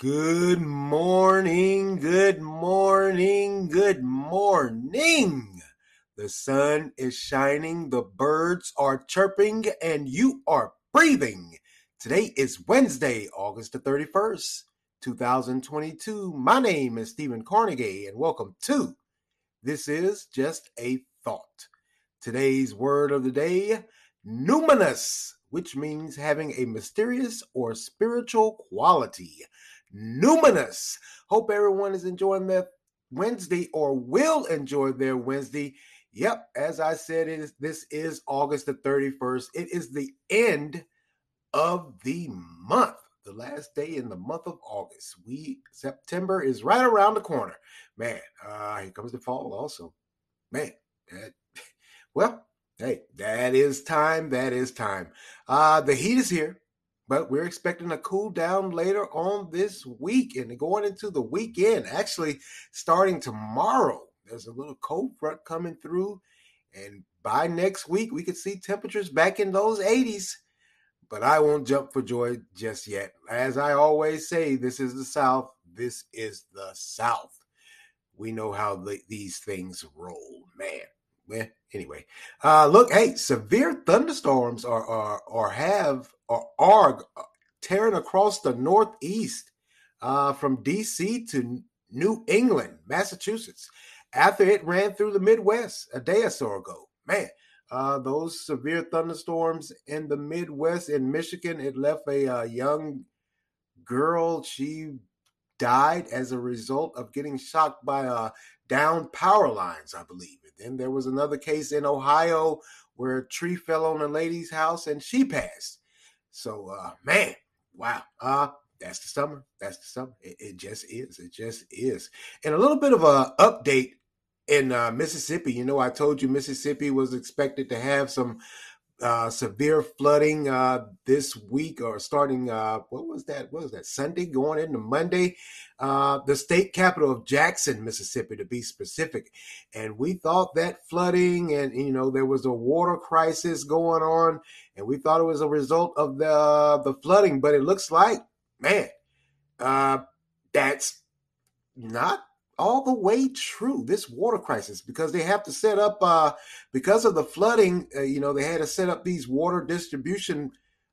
Good morning, good morning, good morning. The sun is shining, the birds are chirping, and you are breathing. Today is Wednesday, August the 31st, 2022. My name is Stephen Carnegie, and welcome to This is Just a Thought. Today's word of the day, numinous, which means having a mysterious or spiritual quality numinous. Hope everyone is enjoying their Wednesday or will enjoy their Wednesday. Yep, as I said, it is, this is August the 31st. It is the end of the month, the last day in the month of August. We September is right around the corner. Man, uh, here comes the fall also. Man, that, well, hey, that is time. That is time. Uh, the heat is here but we're expecting a cool down later on this week and going into the weekend. Actually, starting tomorrow, there's a little cold front coming through, and by next week, we could see temperatures back in those 80s. But I won't jump for joy just yet. As I always say, this is the South. This is the South. We know how the, these things roll, man. Well, anyway, uh, look, hey, severe thunderstorms are are or have or are tearing across the Northeast uh, from D.C. to New England, Massachusetts, after it ran through the Midwest a day or so ago. Man, uh, those severe thunderstorms in the Midwest in Michigan, it left a uh, young girl. She died as a result of getting shocked by uh, down power lines, I believe. And then there was another case in Ohio where a tree fell on a lady's house and she passed. So, uh, man, wow. Uh, that's the summer. That's the summer. It, it, just is. It just is. And a little bit of a update in uh, Mississippi. You know, I told you Mississippi was expected to have some uh, severe flooding uh, this week or starting uh, what was that what was that sunday going into monday? Uh, the state capital of jackson mississippi to be specific. And we thought that flooding and you know there was a water crisis going on and we thought it was a result of the the flooding but it looks like man uh, that's not all the way true this water crisis because they have to set up uh, because of the flooding uh, you know they had to set up these water distribution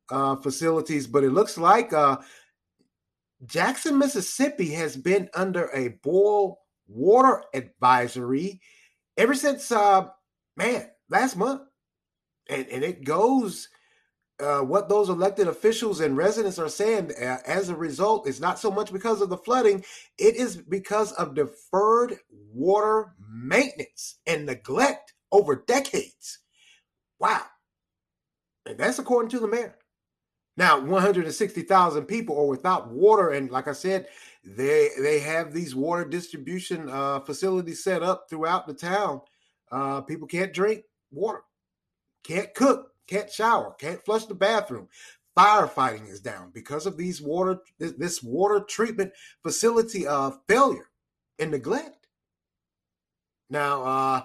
uh, facilities but it looks like uh, jackson mississippi has been under a boil water advisory ever since uh, man last month and, and it goes uh, what those elected officials and residents are saying uh, as a result is not so much because of the flooding, it is because of deferred water maintenance and neglect over decades. Wow. And that's according to the mayor. Now, 160,000 people are without water. And like I said, they they have these water distribution uh, facilities set up throughout the town. Uh, people can't drink water, can't cook, can't shower, can't flush the bathroom. Firefighting is down because of these water this water treatment facility uh, failure and neglect. Now, uh,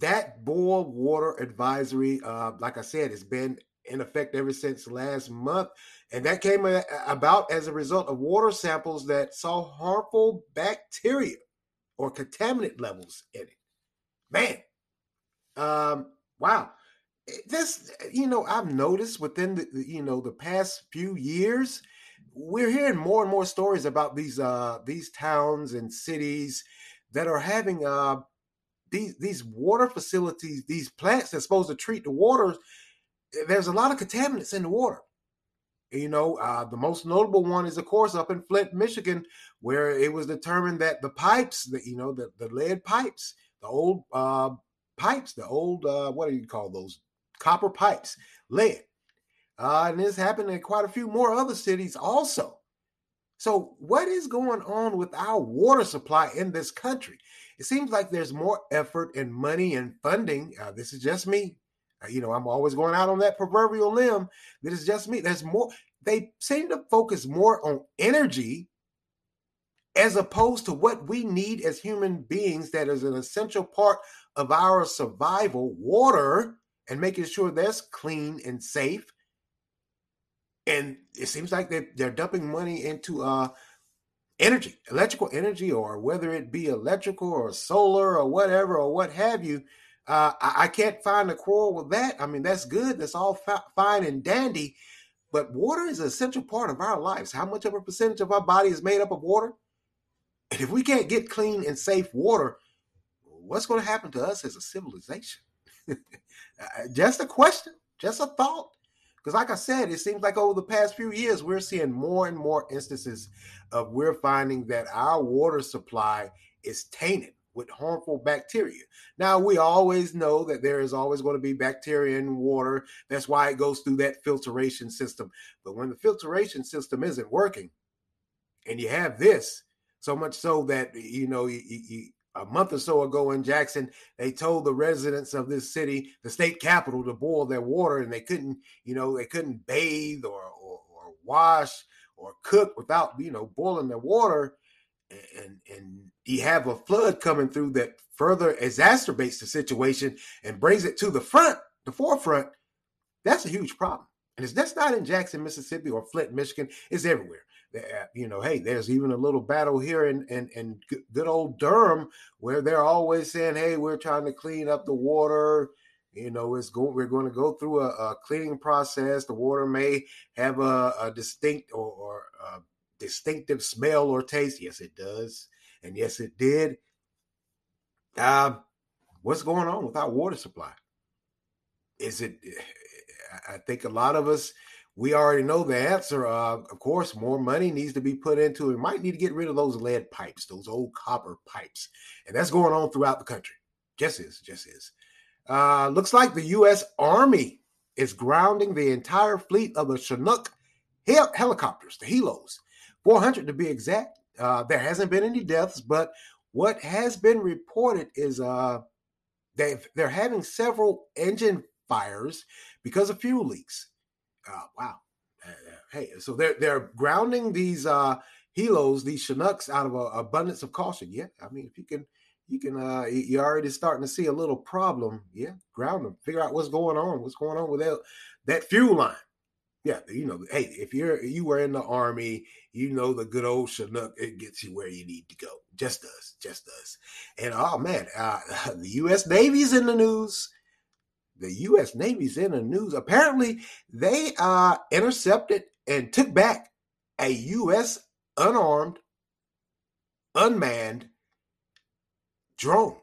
that boil water advisory, uh, like I said, has been in effect ever since last month, and that came about as a result of water samples that saw harmful bacteria or contaminant levels in it. Man, um, wow this you know i've noticed within the you know the past few years we're hearing more and more stories about these uh these towns and cities that are having uh these these water facilities these plants that's supposed to treat the water there's a lot of contaminants in the water. You know uh, the most notable one is of course up in flint michigan where it was determined that the pipes that you know the, the lead pipes the old uh, pipes the old uh, what do you call those copper pipes, lead. Uh, and this happened in quite a few more other cities also. So, what is going on with our water supply in this country? It seems like there's more effort and money and funding. Uh, this is just me. Uh, you know, I'm always going out on that proverbial limb. This is just me. There's more. They seem to focus more on energy as opposed to what we need as human beings that is an essential part of our survival water and making sure that's clean and safe. And it seems like they're, they're dumping money into uh, energy, electrical energy, or whether it be electrical or solar or whatever or what have you. Uh, I, I, can't find a quarrel with that. I mean, that's good. That's all fa- fine and dandy. But water is an essential part of our lives. How much of a percentage of our body is made up of water? And if we can't get clean and safe water, what's going to happen to us as a civilization? Just a question, just a thought. Because, like I said, it seems like over the past few years, we're seeing more and more instances of we're finding that our water supply is tainted with harmful bacteria. Now, we always know that there is always going to be bacteria in water. That's why it goes through that filtration system. But when the filtration system isn't working, and you have this, so much so that, you know, you, you, a month or so ago in Jackson, they told the residents of this city, the state capital, to boil their water, and they couldn't, you know, they couldn't bathe or or, or wash or cook without, you know, boiling their water. And and you have a flood coming through that further exacerbates the situation and brings it to the front, the forefront. That's a huge problem. And it's that's not in Jackson, Mississippi or Flint, Michigan. It's everywhere you know, hey, there's even a little battle here in, in, in good old Durham where they're always saying, hey, we're trying to clean up the water. You know, it's going. We're going to go through a, a cleaning process. The water may have a, a distinct or, or a distinctive smell or taste. Yes, it does, and yes, it did. Uh, what's going on with our water supply? Is it? I think a lot of us we already know the answer. Uh, of course, more money needs to be put into it. We might need to get rid of those lead pipes, those old copper pipes. And that's going on throughout the country. Just is, just is. Uh, looks like the U.S. Army is grounding the entire fleet of the Chinook hel- helicopters, the Helos, 400 to be exact. Uh, there hasn't been any deaths, but what has been reported is uh, they they're having several engine fires because of fuel leaks. Oh, wow. Uh, hey, so they're they're grounding these uh helos, these Chinooks, out of abundance of caution. Yeah, I mean, if you can, you can, uh you're already starting to see a little problem. Yeah, ground them, figure out what's going on, what's going on with that that fuel line. Yeah, you know, hey, if you're you were in the army, you know the good old Chinook, it gets you where you need to go. Just does, just does. And oh man, uh, the U.S. Navy's in the news the U.S. Navy's in the news. Apparently, they uh, intercepted and took back a U.S. unarmed, unmanned drone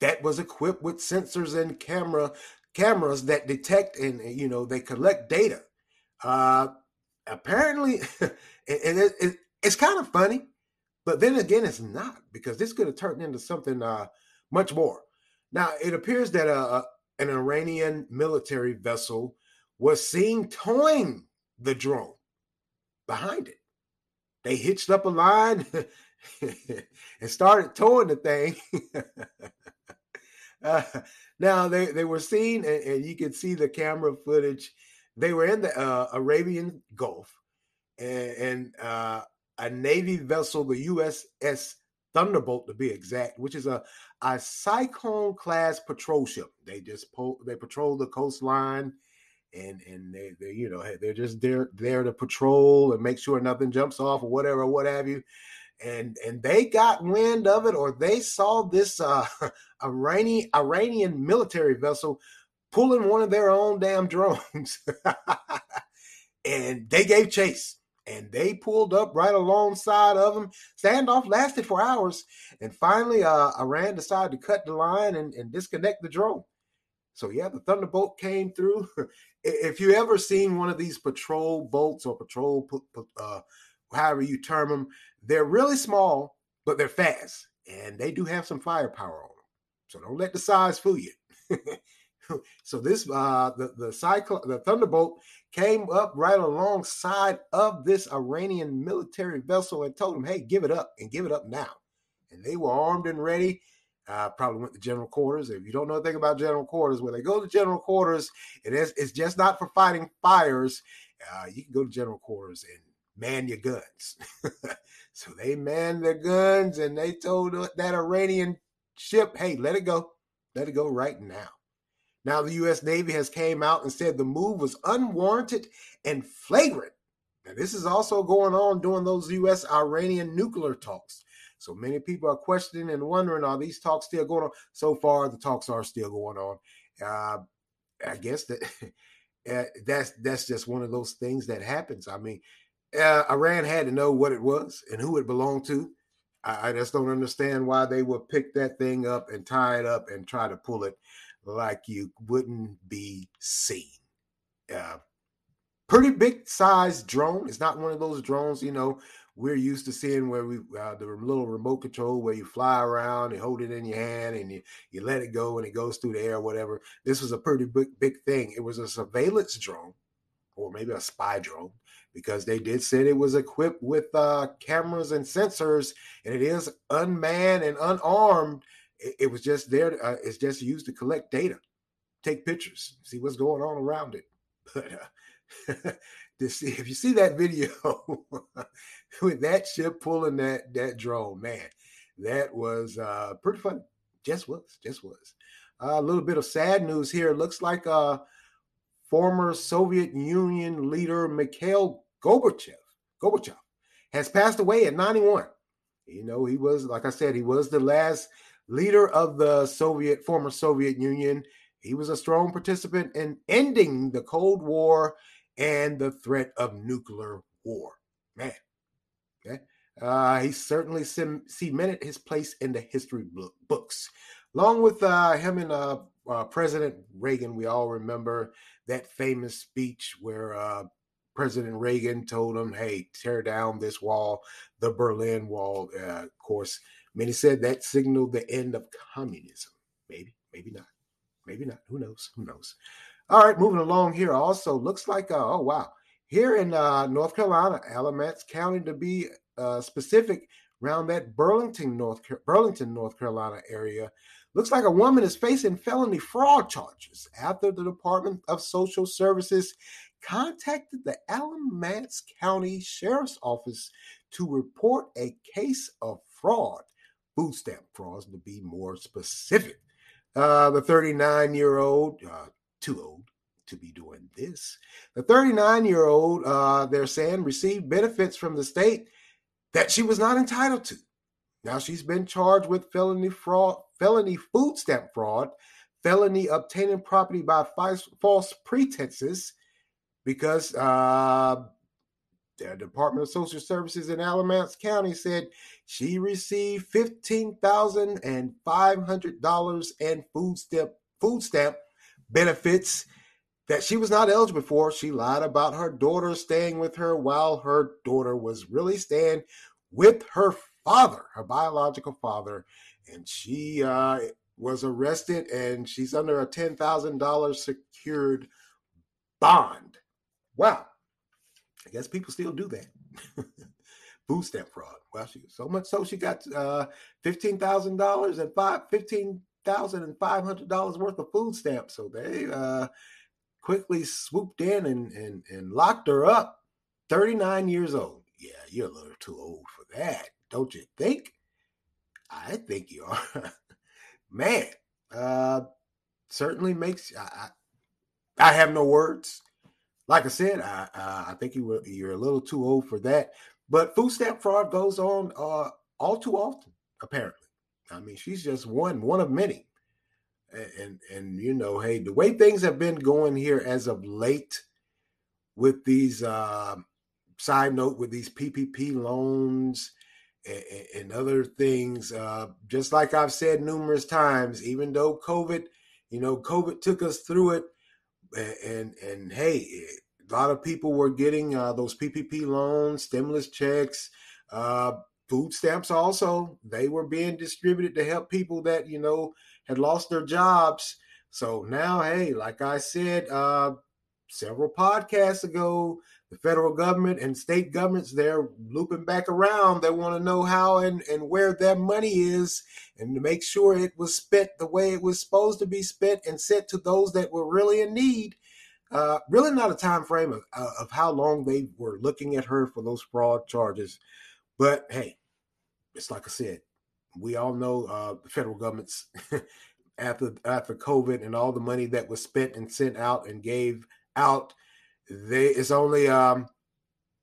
that was equipped with sensors and camera cameras that detect and you know they collect data. Uh, apparently, and it, it, it's kind of funny, but then again, it's not because this could have turned into something uh, much more. Now, it appears that uh, an Iranian military vessel was seen towing the drone behind it. They hitched up a line and started towing the thing. uh, now they, they were seen, and, and, you can see the camera footage. They were in the uh, Arabian Gulf, and, and uh, a Navy vessel, the USS Thunderbolt to be exact, which is a, a Cyclone class patrol ship. They just po- they patrol the coastline and and they, they you know they're just there there to patrol and make sure nothing jumps off or whatever what have you. And and they got wind of it or they saw this uh Iranian Iranian military vessel pulling one of their own damn drones. And they gave chase and they pulled up right alongside of them. Standoff lasted for hours, and finally, uh, Iran decided to cut the line and, and disconnect the drone. So yeah, the Thunderbolt came through. if you ever seen one of these patrol boats or patrol, uh, however you term them, they're really small, but they're fast, and they do have some firepower on them. So don't let the size fool you. so this uh the the the thunderbolt came up right alongside of this Iranian military vessel and told them, "Hey, give it up and give it up now." And they were armed and ready. Uh, probably went to general quarters. If you don't know anything about general quarters, when they go to general quarters, it is it's just not for fighting fires. Uh, you can go to general quarters and man your guns. so they manned their guns and they told that Iranian ship, "Hey, let it go, let it go right now." Now the U.S. Navy has came out and said the move was unwarranted and flagrant. Now, this is also going on during those U.S. Iranian nuclear talks. So many people are questioning and wondering, are these talks still going on? So far, the talks are still going on. Uh, I guess that uh, that's that's just one of those things that happens. I mean, uh, Iran had to know what it was and who it belonged to. I, I, just don't understand why they would pick that thing up and tie it up and try to pull it like you wouldn't be seen. Uh, pretty big size drone. It's not one of those drones, you know, we're used to seeing where we uh, the little remote control where you fly around and hold it in your hand and you, you let it go and it goes through the air or whatever. This was a pretty big big thing. It was a surveillance drone or maybe a spy drone because they did say it was equipped with uh, cameras and sensors and it is unmanned and unarmed. It, was just there. uh, it's just used to collect data, take pictures, see what's going on around it. But uh, to see if you see that video with that ship pulling that that drone, man, that was uh, pretty fun. Just was, just was. Uh, a little bit of sad news here. Looks like uh, former Soviet Union leader Mikhail Gorbachev, Gorbachev has passed away at 91. You know, he was, like I said, he was the last leader of the Soviet, former Soviet Union. He was a strong participant in ending the Cold War and the threat of nuclear war. Man, okay. Uh, he certainly cemented his place in the history books. Along with uh, him and uh, uh, President Reagan, we all remember that famous speech where uh, President Reagan told him, hey, tear down this wall, the Berlin Wall. Uh, of course, many said that signaled the end of communism. Maybe, maybe not. Maybe not. Who knows? Who knows? All right, moving along here. Also, looks like uh, oh wow, here in uh, North Carolina, Alamance County to be uh, specific, around that Burlington, North Burlington, North Carolina area. Looks like a woman is facing felony fraud charges after the Department of Social Services contacted the Alamance County Sheriff's Office to report a case of fraud, food stamp frauds to be more specific. Uh, the 39 year old uh, too old to be doing this. The 39 year old, uh, they're saying, received benefits from the state that she was not entitled to. Now she's been charged with felony fraud, felony food stamp fraud, felony obtaining property by false pretenses, because uh, the Department of Social Services in Alamance County said she received fifteen thousand and five hundred dollars in food stamp food stamp benefits that she was not eligible for. She lied about her daughter staying with her while her daughter was really staying with her father, her biological father. And she uh, was arrested and she's under a $10,000 secured bond. Wow. I guess people still do that. Food stamp fraud. Well, she so much so she got uh, fifteen thousand dollars and five fifteen thousand and five hundred dollars worth of food stamps. So they uh, quickly swooped in and, and and locked her up. Thirty nine years old. Yeah, you're a little too old for that, don't you think? I think you are. Man, uh, certainly makes. I, I, I have no words. Like I said, I uh, I think you were you're a little too old for that. But food stamp fraud goes on uh, all too often, apparently. I mean, she's just one, one of many. And, and, you know, hey, the way things have been going here as of late with these uh, side note with these PPP loans and, and other things, uh, just like I've said numerous times, even though COVID, you know, COVID took us through it, and and, hey, a lot of people were getting uh, those PPP loans, stimulus checks. Uh, food stamps also they were being distributed to help people that you know had lost their jobs so now hey like i said uh several podcasts ago the federal government and state governments they're looping back around they want to know how and, and where their money is and to make sure it was spent the way it was supposed to be spent and sent to those that were really in need uh, really not a time frame of, uh, of how long they were looking at her for those fraud charges but hey, it's like I said, we all know uh, the federal government's after after COVID and all the money that was spent and sent out and gave out. They it's only um,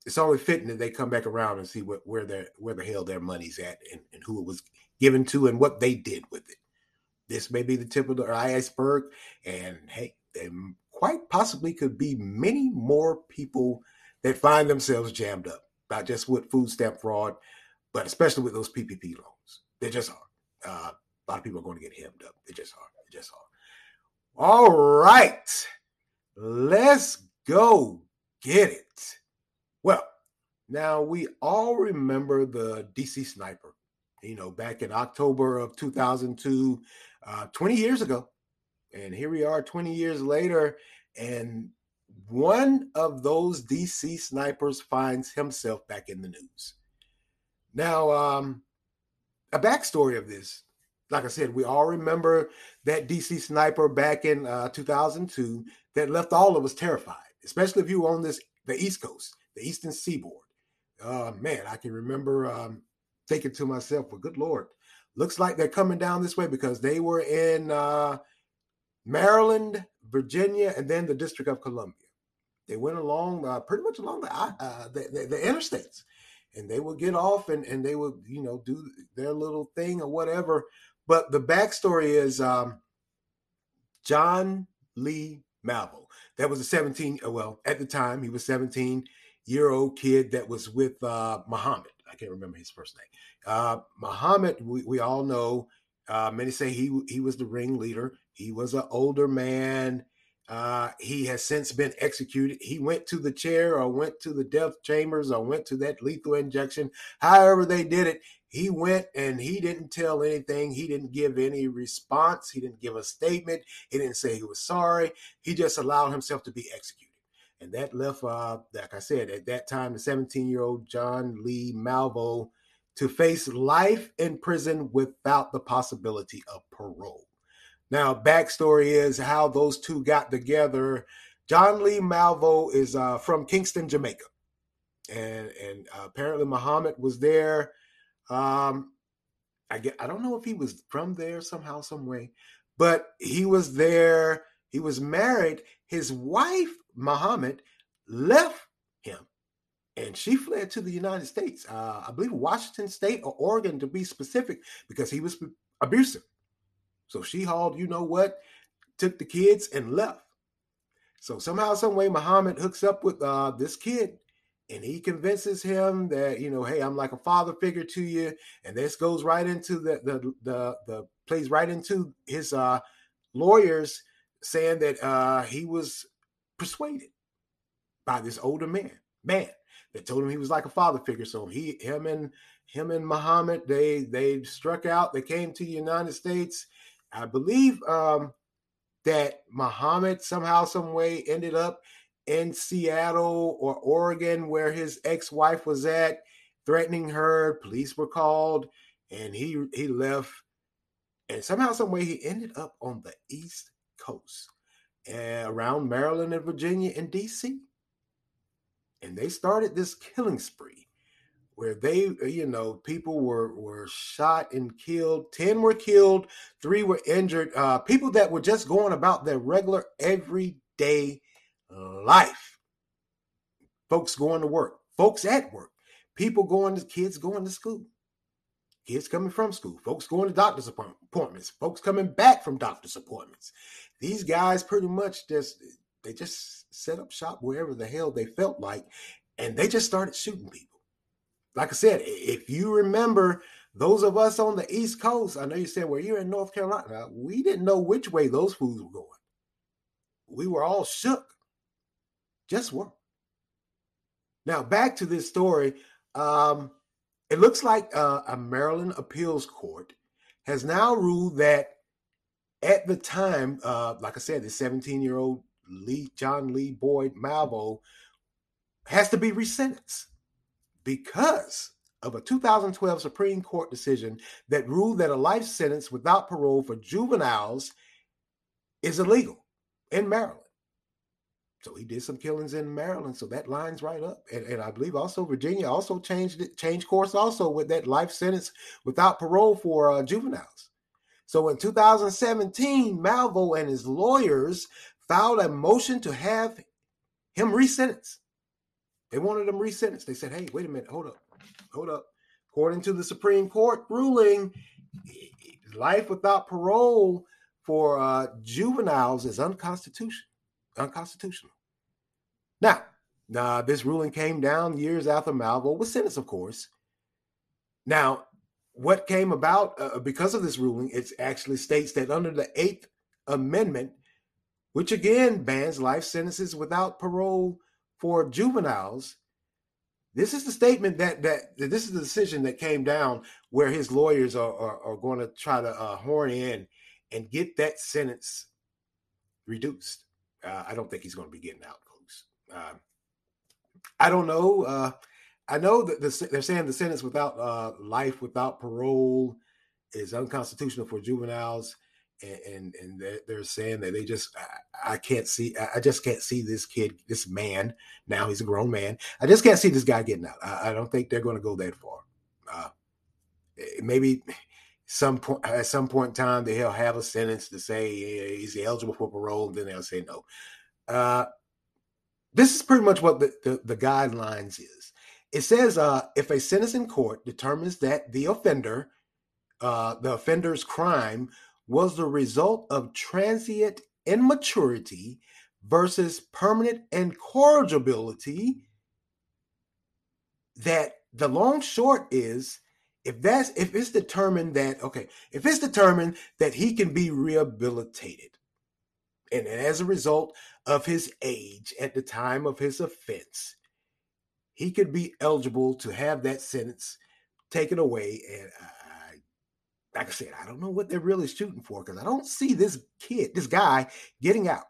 it's only fitting that they come back around and see what where their where the hell their money's at and, and who it was given to and what they did with it. This may be the tip of the iceberg, and hey, there quite possibly could be many more people that find themselves jammed up, not just with food stamp fraud, but especially with those PPP loans. They just are. Uh, a lot of people are going to get hemmed up. They just are. They just are. All right, let's go get it. Well, now we all remember the DC sniper, you know, back in October of 2002, uh, 20 years ago. And here we are 20 years later, and one of those DC snipers finds himself back in the news. Now, um, a backstory of this, like I said, we all remember that DC sniper back in uh, 2002 that left all of us terrified, especially if you on this the East Coast the Eastern Seaboard. Uh, man, I can remember um, thinking to myself, well, good Lord, looks like they're coming down this way because they were in uh, Maryland, Virginia, and then the District of Columbia. They went along uh, pretty much along the, uh, the, the, the interstates and they would get off and, and they would, you know, do their little thing or whatever. But the backstory is um, John Lee Malvo. That was a 17, well, at the time, he was 17 year old kid that was with uh, Muhammad. I can't remember his first name. Uh, Muhammad, we, we all know. Uh, many say he he was the ringleader. He was an older man. Uh, he has since been executed. He went to the chair or went to the death chambers or went to that lethal injection. However, they did it. He went and he didn't tell anything. He didn't give any response. He didn't give a statement. He didn't say he was sorry. He just allowed himself to be executed. And that left, uh, like I said, at that time, the 17 year old John Lee Malvo to face life in prison without the possibility of parole. Now, backstory is how those two got together. John Lee Malvo is uh, from Kingston, Jamaica. And, and uh, apparently Muhammad was there. Um, I get, I don't know if he was from there somehow, some way, but he was there. He was married. His wife Muhammad left him and she fled to the United States. Uh, I believe Washington State or Oregon to be specific, because he was abusive. So she hauled, you know what, took the kids and left. So somehow, some way, Muhammad hooks up with uh, this kid, and he convinces him that you know, hey, I'm like a father figure to you, and this goes right into the the the, the plays right into his uh, lawyers saying that uh, he was persuaded by this older man, man that told him he was like a father figure. So he, him, and him and Muhammad, they they struck out. They came to the United States. I believe um, that Muhammad somehow, some way, ended up in Seattle or Oregon, where his ex-wife was at, threatening her. Police were called, and he he left. And somehow, some way, he ended up on the East Coast uh, around Maryland and Virginia and DC. And they started this killing spree where they, uh, you know, people were were shot and killed. Ten were killed, three were injured. Uh, people that were just going about their regular everyday life. Folks going to work, folks at work, people going to kids going to school, kids coming from school, folks going to doctor's appointments, folks coming back from doctor's appointments these guys pretty much just they just set up shop wherever the hell they felt like, and they just started shooting people. Like I said, if you remember those of us on the East Coast, I know you said, well, you're in North Carolina. We didn't know which way those fools were going. We were all shook. Just work. Now, back to this story. Um, it looks like uh, a Maryland appeals court has now ruled that at the time, uh, like I said, the 17 year old Lee John Lee Boyd Malvo has to be resentenced because of a 2012 Supreme Court decision that ruled that a life sentence without parole for juveniles is illegal in Maryland. So he did some killings in Maryland, so that lines right up. And, and I believe also Virginia also changed it, changed course also with that life sentence without parole for uh, juveniles. So in 2017, Malvo and his lawyers filed a motion to have him resentenced. They wanted him resentenced. They said, hey, wait a minute, hold up, hold up. According to the Supreme Court ruling, life without parole for uh, juveniles is unconstitutional. Unconstitutional. Now, uh, this ruling came down years after Malvo was sentenced, of course. Now, what came about uh, because of this ruling, it actually states that under the Eighth Amendment, which again bans life sentences without parole for juveniles. This is the statement that that, that this is the decision that came down where his lawyers are, are, are going to try to uh, horn in and get that sentence reduced. Uh, I don't think he's going to be getting out. Uh, I don't know. Uh, I know that the, they're saying the sentence without uh, life without parole is unconstitutional for juveniles. And and, they're, they're, saying that they just I, I, can't see I just can't see this kid this man now he's a grown man. I just can't see this guy getting out. I, I don't think they're going to go that far. Uh, eh, maybe some point at some point in time they'll have a sentence to say he's eligible for parole? And then they'll say no. Uh, this is pretty much what the, the, the guidelines is. It says uh, if a sentencing court determines that the offender uh, the offender's crime was the result of transient immaturity versus permanent incorrigibility that the long short is if that's if it's determined that okay if it's determined that he can be rehabilitated and as a result of his age at the time of his offense he could be eligible to have that sentence taken away and I, like I said, I don't know what they're really shooting for because I don't see this kid, this guy, getting out.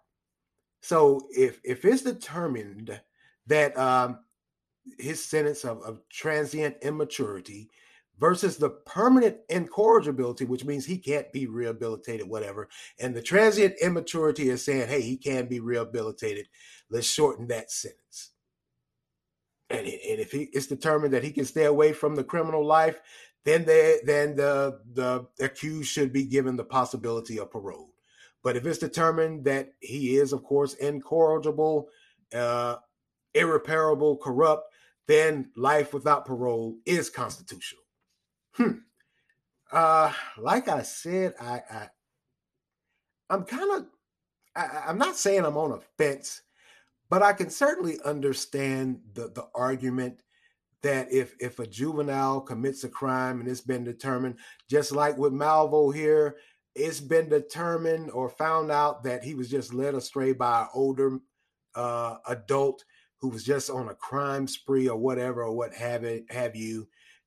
So if if it's determined that um, his sentence of, of transient immaturity versus the permanent incorrigibility, which means he can't be rehabilitated, whatever, and the transient immaturity is saying, hey, he can be rehabilitated. Let's shorten that sentence. And, and if he, it's determined that he can stay away from the criminal life, then they then the the accused should be given the possibility of parole. But if it's determined that he is, of course, incorrigible, uh, irreparable, corrupt, then life without parole is constitutional. Hmm. Uh, like I said, I, I I'm kind of I, I'm not saying I'm on a fence, but I can certainly understand the the argument that if if a juvenile commits a crime and it's been determined, just like with Malvo here, it's been determined or found out that he was just led astray by an older uh, adult who was just on a crime spree or whatever or what have it have you,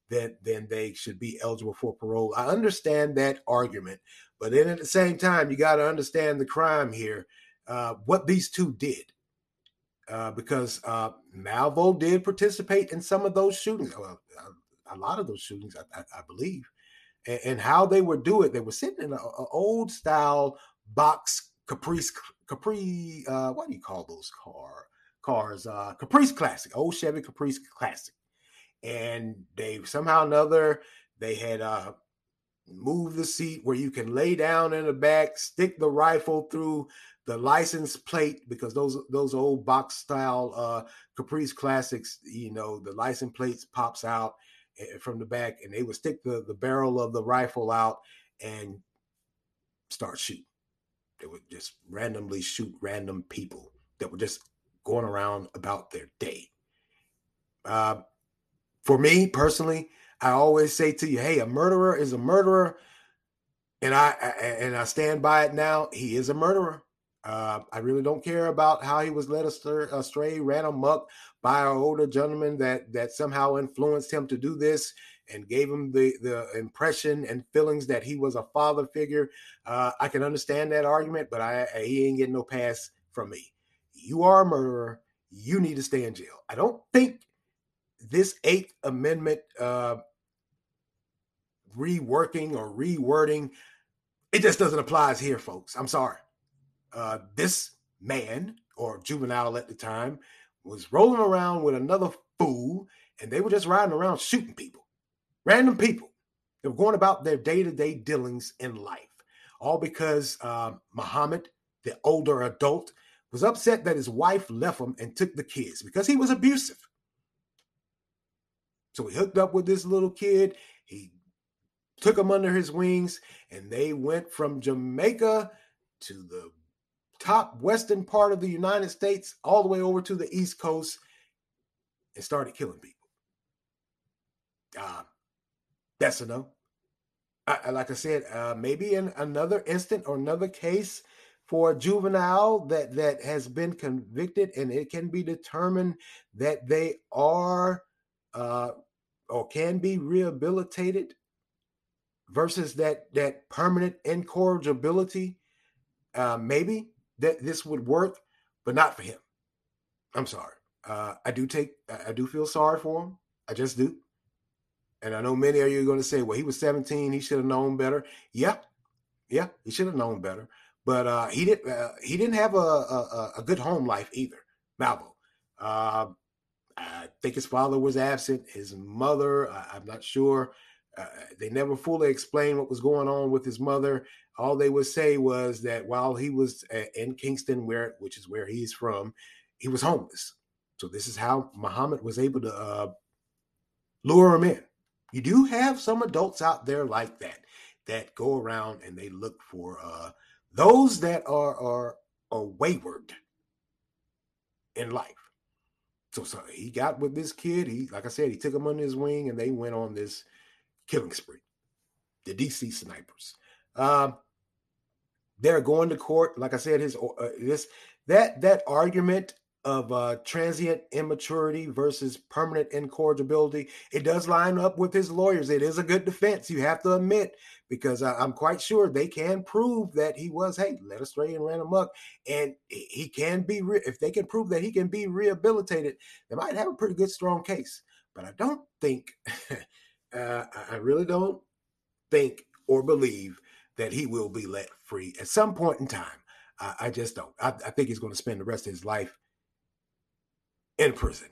that then they should be eligible for parole. I understand that argument, but then at the same time, you got to understand the crime here, uh, what these two did uh, because uh, Malvo did participate in some of those shootings, well, a, lot of those shootings, I, I, I believe, and, and, how they would do it. They were sitting in an old style box Caprice Capri. Uh, what do you call those car cars? Uh, Caprice Classic, old Chevy Caprice Classic, and they somehow another they had uh, move the seat where you can lay down in the back, stick the rifle through the license plate because those those old box style uh Caprice classics, you know, the license plates pops out eh, from the back and they would stick the, the barrel of the rifle out and start shooting. They would just randomly shoot random people that were just going around about their day. Uh, for me personally, I always say to you, hey, a murderer is a murderer. And I and I stand by it now. He is a murderer. Uh, I really don't care about how he was led astray, ran amok by an older gentleman that that somehow influenced him to do this and gave him the the impression and feelings that he was a father figure. Uh, I can understand that argument, but I, I, he ain't getting no pass from me. You are a murderer. You need to stay in jail. I don't think this Eighth Amendment uh, reworking or rewording it just doesn't apply as here, folks. I'm sorry uh, this man or juvenile at the time was rolling around with another fool and they were just riding around shooting people, random people. They were going about their day to day dealings in life, all because uh, Muhammad, the older adult, was upset that his wife left him and took the kids because he was abusive. So he hooked up with this little kid. He took him under his wings, and they went from Jamaica to the top western part of the United States, all the way over to the East Coast, and started killing people. Uh, that's no. I, like I said, uh, maybe in another instant or another case for a juvenile that that has been convicted, and it can be determined that they are uh, or can be rehabilitated versus that that permanent incorrigibility. Uh, maybe that this would work, but not for him. I'm sorry. Uh, I do take I do feel sorry for him. I just do. And I know many of you are going to say, well, he was 17. He should have known better. Yeah. Yeah. He should have known better. But uh, he didn't. Uh, he didn't have a, a, a good home life either. Malvo. I think his father was absent. His mother, I, am not sure. Uh, they never fully explained what was going on with his mother. All they would say was that while he was uh, in Kingston, where which is where he's from, he was homeless. So this is how Muhammad was able to uh, lure him in. You do have some adults out there like that that go around and they look for uh, those that are are are wayward in life. So, so he got with this kid. He, like I said, he took him under his wing, and they went on this killing spree. The DC snipers. Uh, they're going to court. Like I said, his uh, this that that argument of uh, transient immaturity versus permanent incorrigibility. It does line up with his lawyers. It is a good defense, you have to admit, because I, am quite sure they can prove that he was, hey, led astray and ran amok. And he can be, re- if they can prove that he can be rehabilitated, they might have a pretty good, strong case. But I don't think, uh, I really don't think or believe that he will be let free at some point in time. I, I just don't. I, I think he's going to spend the rest of his life in prison.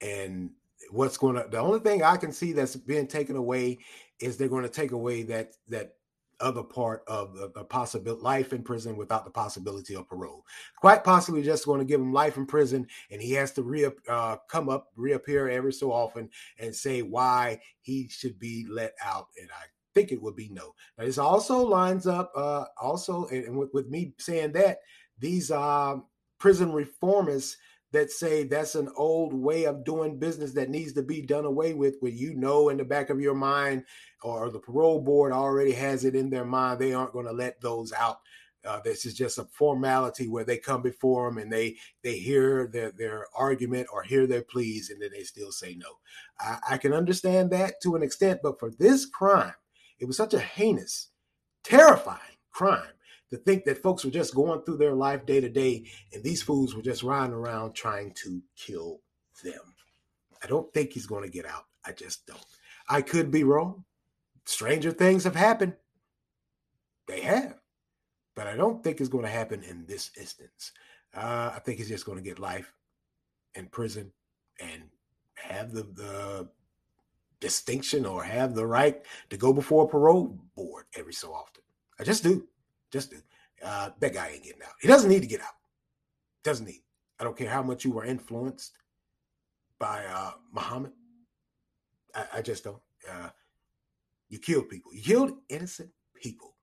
And what's going to the only thing I can see that's being taken away is they're going to take away that that other part of the, the possible life in prison without the possibility of parole. Quite possibly just going to give him life in prison, and he has to re uh, come up, reappear every so often, and say why he should be let out. And I think it would be no. Now this also lines up, uh, also, and, with, with me saying that these uh, prison reformists that say that's an old way of doing business that needs to be done away with, where you know in the back of your mind, or the parole board already has it in their mind, they aren't going to let those out. Uh, this is just a formality where they come before them and they they hear their their argument or hear their pleas and then they still say no. I, I can understand that to an extent, but for this crime, it was such a heinous, terrifying crime to think that folks were just going through their life day to day and these fools were just riding around trying to kill them. I don't think he's going to get out. I just don't. I could be wrong. Stranger things have happened. They have. But I don't think it's going to happen in this instance. Uh, I think he's just going to get life in prison and have the, the distinction or have the right to go before a parole board every so often. I just do. Just uh, that guy ain't getting out. He doesn't need to get out. Doesn't need. I don't care how much you were influenced by uh, Muhammad. I, I just don't. Uh, you killed people. You killed innocent people.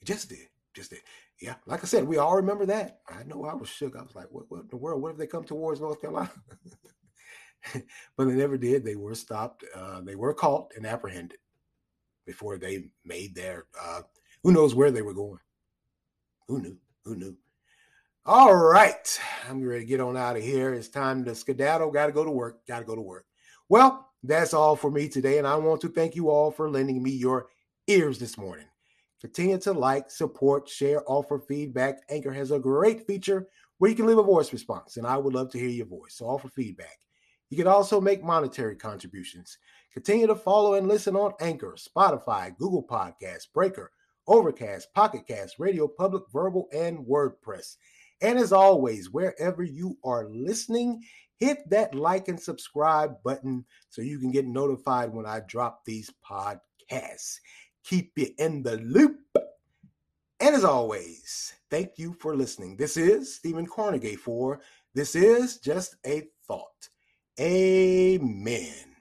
You just did. Just did. Yeah, like I said, we all remember that. I know I was shook. I was like, what, what in the world? What if they come towards North Carolina? but they never did. They were stopped. Uh, they were caught and apprehended before they made their uh, who knows where they were going? Who knew? Who knew? All right. I'm ready to get on out of here. It's time to skedaddle. Got to go to work. Got to go to work. Well, that's all for me today. And I want to thank you all for lending me your ears this morning. Continue to like, support, share, offer feedback. Anchor has a great feature where you can leave a voice response, and I would love to hear your voice. So offer feedback. You can also make monetary contributions. Continue to follow and listen on Anchor, Spotify, Google Podcasts, Breaker, Overcast, Pocket Cast, Radio Public, Verbal, and WordPress. And as always, wherever you are listening, hit that like and subscribe button so you can get notified when I drop these podcasts. Keep you in the loop. And as always, thank you for listening. This is Stephen Cornegay for This Is Just a Thought. Amen.